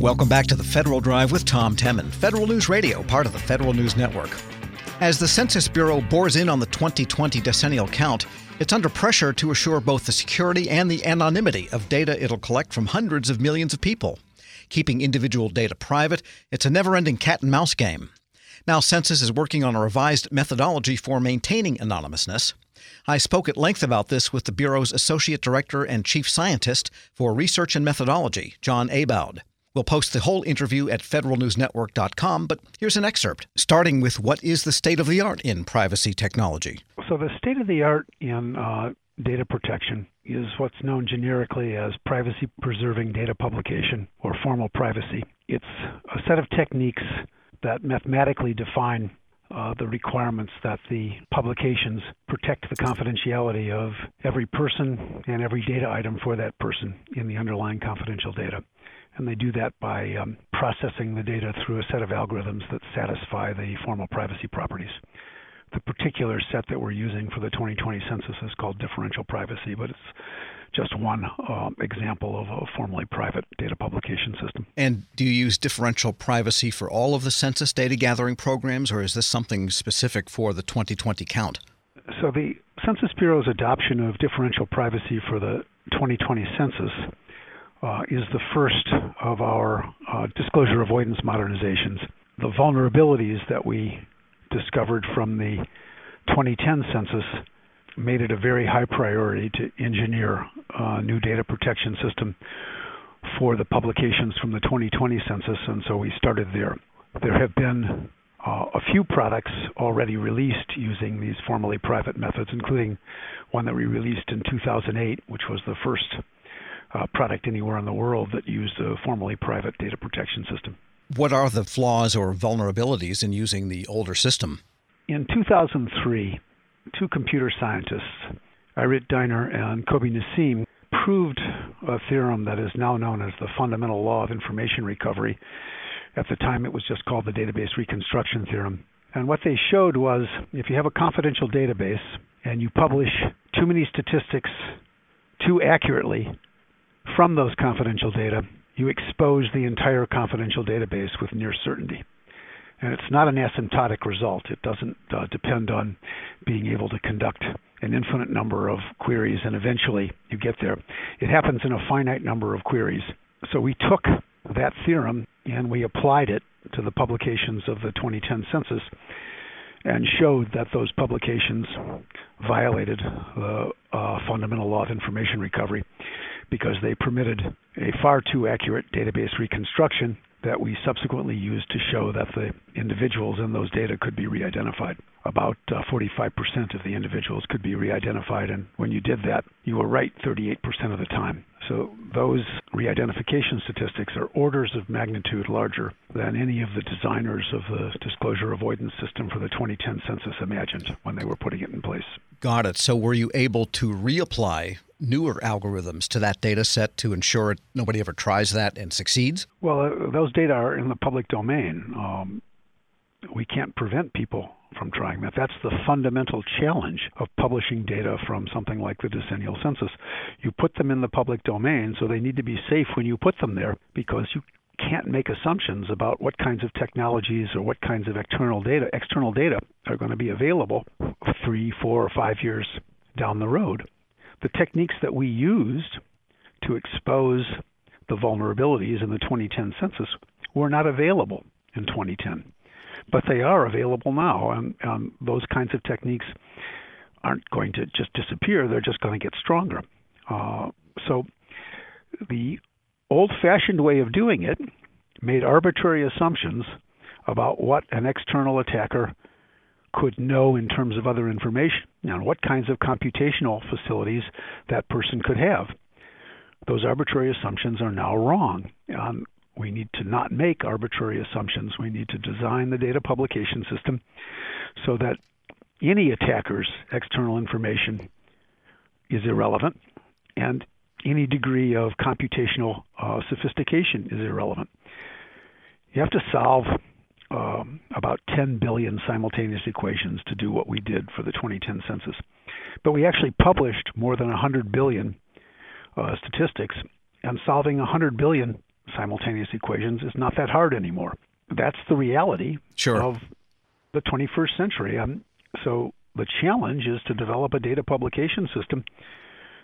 Welcome back to the Federal Drive with Tom Temin, Federal News Radio, part of the Federal News Network. As the Census Bureau bores in on the 2020 decennial count, it's under pressure to assure both the security and the anonymity of data it'll collect from hundreds of millions of people. Keeping individual data private, it's a never ending cat and mouse game. Now, Census is working on a revised methodology for maintaining anonymousness. I spoke at length about this with the Bureau's Associate Director and Chief Scientist for Research and Methodology, John Abowd. We'll post the whole interview at federalnewsnetwork.com, but here's an excerpt, starting with what is the state of the art in privacy technology. So, the state of the art in uh, data protection is what's known generically as privacy preserving data publication or formal privacy. It's a set of techniques that mathematically define uh, the requirements that the publications protect the confidentiality of every person and every data item for that person in the underlying confidential data. And they do that by um, processing the data through a set of algorithms that satisfy the formal privacy properties. The particular set that we're using for the 2020 census is called differential privacy, but it's just one um, example of a formally private data publication system. And do you use differential privacy for all of the census data gathering programs, or is this something specific for the 2020 count? So, the Census Bureau's adoption of differential privacy for the 2020 census is the first of our uh, disclosure avoidance modernizations. The vulnerabilities that we discovered from the 2010 census made it a very high priority to engineer a new data protection system for the publications from the 2020 census, and so we started there. There have been uh, a few products already released using these formally private methods, including one that we released in 2008, which was the first uh, product anywhere in the world that used a formally private data protection system. What are the flaws or vulnerabilities in using the older system? In 2003, two computer scientists, Irit Dinur and Kobbi Nissim, proved a theorem that is now known as the fundamental law of information recovery. At the time, it was just called the database reconstruction theorem. And what they showed was if you have a confidential database and you publish too many statistics too accurately from those confidential data, you expose the entire confidential database with near certainty. And it's not an asymptotic result. It doesn't uh, depend on being able to conduct an infinite number of queries and eventually you get there. It happens in a finite number of queries. So we took that theorem and we applied it to the publications of the 2010 census and showed that those publications violated the uh, fundamental law of information recovery because they permitted a far too accurate database reconstruction that we subsequently used to show that the individuals in those data could be re-identified. About uh, 45% of the individuals could be re-identified, and when you did that, you were right 38% of the time. So those re-identification statistics are orders of magnitude larger than any of the designers of the disclosure avoidance system for the 2010 census imagined when they were putting it in place. Got it. So were you able to reapply newer algorithms to that data set to ensure nobody ever tries that and succeeds? Well, uh, those data are in the public domain. Um, we can't prevent people from trying that. That's the fundamental challenge of publishing data from something like the decennial census. You put them in the public domain, so they need to be safe when you put them there because you can't make assumptions about what kinds of technologies or what kinds of external data external data are going to be available three, four, or five years down the road the techniques that we used to expose the vulnerabilities in the 2010 census were not available in 2010, but they are available now, and, and those kinds of techniques aren't going to just disappear; they're just going to get stronger. Uh, so, the old-fashioned way of doing it made arbitrary assumptions about what an external attacker could know in terms of other information and what kinds of computational facilities that person could have. Those arbitrary assumptions are now wrong. Um, we need to not make arbitrary assumptions. We need to design the data publication system so that any attacker's external information is irrelevant and any degree of computational uh, sophistication is irrelevant. You have to solve um, about 10 billion simultaneous equations to do what we did for the 2010 census. But we actually published more than 100 billion uh, statistics, and solving 100 billion simultaneous equations is not that hard anymore. That's the reality sure. of the 21st century. Um, so the challenge is to develop a data publication system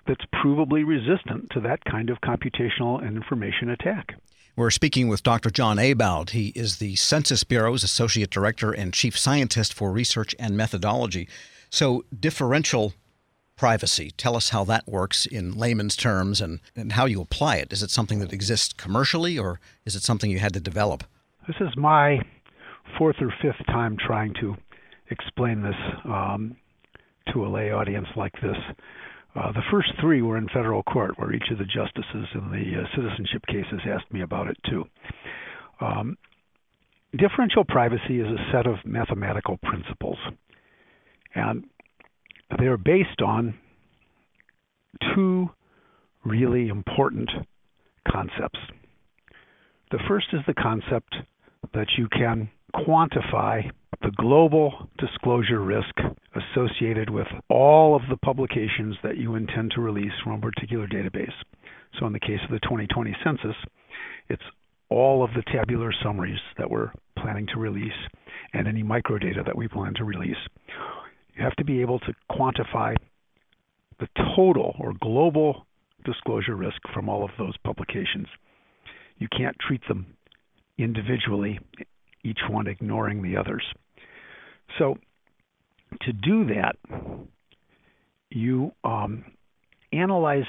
that's provably resistant to that kind of computational and information attack. We're speaking with Dr. John Abowd. He is the Census Bureau's Associate Director and Chief Scientist for Research and Methodology. So, differential privacy, tell us how that works in layman's terms and, and how you apply it. Is it something that exists commercially or is it something you had to develop? This is my fourth or fifth time trying to explain this um, to a lay audience like this. Uh, the first three were in federal court, where each of the justices in the uh, citizenship cases asked me about it too. Um, differential privacy is a set of mathematical principles, and they are based on two really important concepts. The first is the concept that you can quantify the global disclosure risk associated with all of the publications that you intend to release from a particular database. So, in the case of the 2020 census, it's all of the tabular summaries that we're planning to release and any microdata that we plan to release. You have to be able to quantify the total or global disclosure risk from all of those publications. You can't treat them individually, each one ignoring the others. So to do that, you um, analyze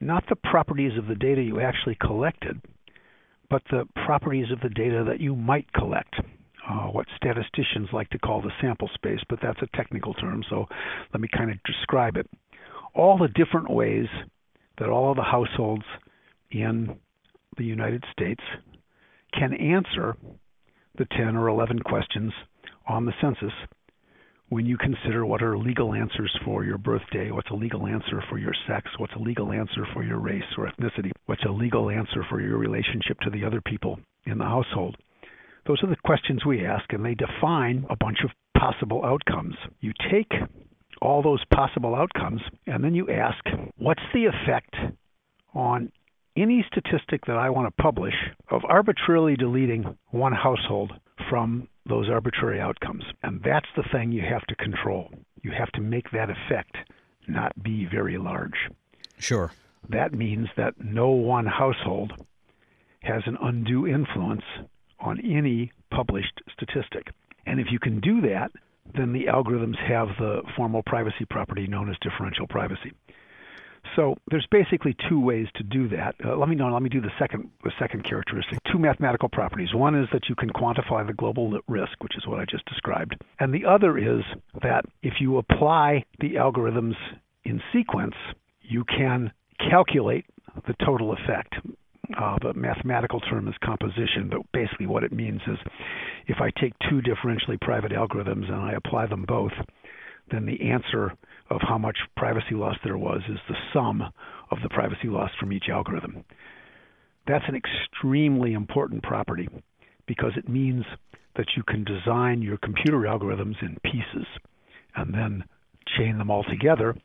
not the properties of the data you actually collected, but the properties of the data that you might collect. Uh, what statisticians like to call the sample space, but that's a technical term, so let me kind of describe it. All the different ways that all of the households in the United States can answer the 10 or 11 questions on the census when you consider what are legal answers for your birthday, what's a legal answer for your sex, what's a legal answer for your race or ethnicity, what's a legal answer for your relationship to the other people in the household. Those are the questions we ask, and they define a bunch of possible outcomes. You take all those possible outcomes, and then you ask, what's the effect on any statistic that I want to publish of arbitrarily deleting one household from those arbitrary outcomes. And that's the thing you have to control. You have to make that effect not be very large. Sure. That means that no one household has an undue influence on any published statistic. And if you can do that, then the algorithms have the formal privacy property known as differential privacy. So there's basically two ways to do that. Uh, let me know. Let me do the second the second characteristic. Two mathematical properties. One is that you can quantify the global risk, which is what I just described, and the other is that if you apply the algorithms in sequence, you can calculate the total effect. Uh, the mathematical term is composition, but basically what it means is if I take two differentially private algorithms and I apply them both, then the answer of how much privacy loss there was is the sum of the privacy loss from each algorithm. That's an extremely important property because it means that you can design your computer algorithms in pieces and then chain them all together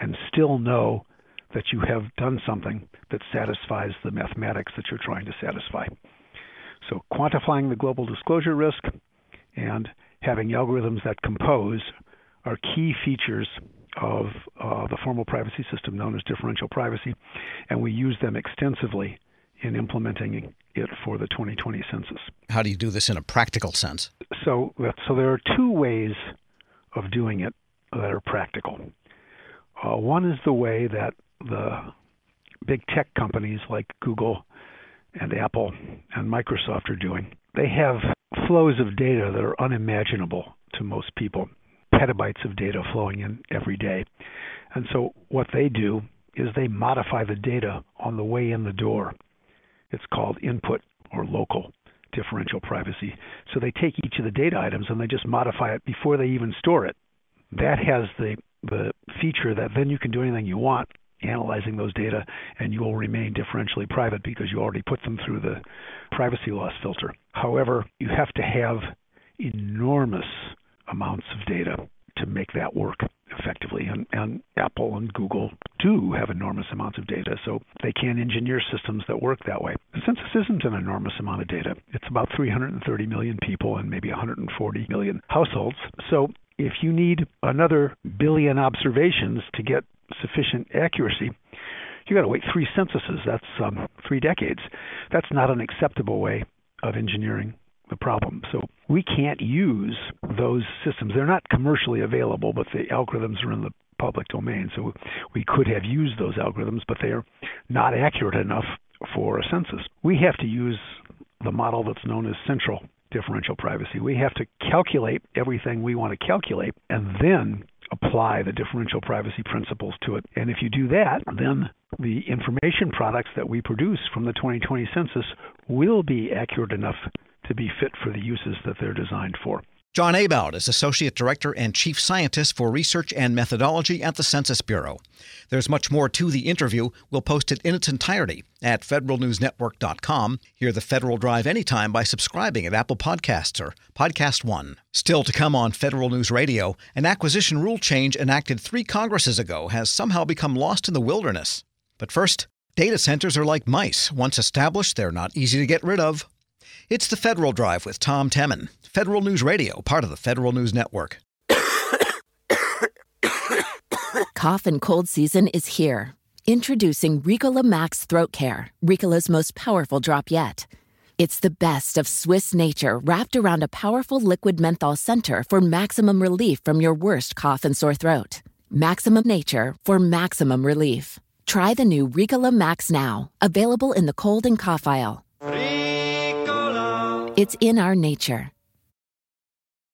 and still know that you have done something that satisfies the mathematics that you're trying to satisfy. So, quantifying the global disclosure risk and having algorithms that compose are key features of uh, the formal privacy system known as differential privacy, and we use them extensively in implementing it for the 2020 census. How do you do this in a practical sense? So, so there are two ways of doing it that are practical. Uh, one is the way that the big tech companies like Google and Apple and Microsoft are doing. They have flows of data that are unimaginable to most people petabytes of data flowing in every day. And so what they do is they modify the data on the way in the door. It's called input or local differential privacy. So they take each of the data items and they just modify it before they even store it. That has the the feature that then you can do anything you want analyzing those data and you will remain differentially private because you already put them through the privacy loss filter. However, you have to have enormous amounts of data to make that work. effectively. And, and Apple and Google do have enormous amounts of data, so they can engineer systems that work that way. The census isn't an enormous amount of data. It's about 330 million people and maybe 140 million households. So if you need another billion observations to get sufficient accuracy, you got to wait three censuses. That's um, three decades. That's not an acceptable way of engineering the problem. So we can't use those systems. They're not commercially available, but the algorithms are in the public domain. So we could have used those algorithms, but they are not accurate enough for a census. We have to use the model that's known as central differential privacy. We have to calculate everything we want to calculate and then apply the differential privacy principles to it. And if you do that, then the information products that we produce from the 2020 census will be accurate enough to be fit for the uses that they're designed for. John Abowd is Associate Director and Chief Scientist for Research and Methodology at the Census Bureau. There's much more to the interview. We'll post it in its entirety at federalnewsnetwork.com. Hear the Federal Drive anytime by subscribing at Apple Podcasts or Podcast One. Still to come on Federal News Radio, an acquisition rule change enacted three Congresses ago has somehow become lost in the wilderness. But first, data centers are like mice. Once established, they're not easy to get rid of. It's the Federal Drive with Tom Temin, Federal News Radio, part of the Federal News Network. Cough and cold season is here. Introducing Ricola Max Throat Care, Ricola's most powerful drop yet. It's the best of Swiss nature wrapped around a powerful liquid menthol center for maximum relief from your worst cough and sore throat. Maximum nature for maximum relief. Try the new Ricola Max now, available in the cold and cough aisle. It's in our nature.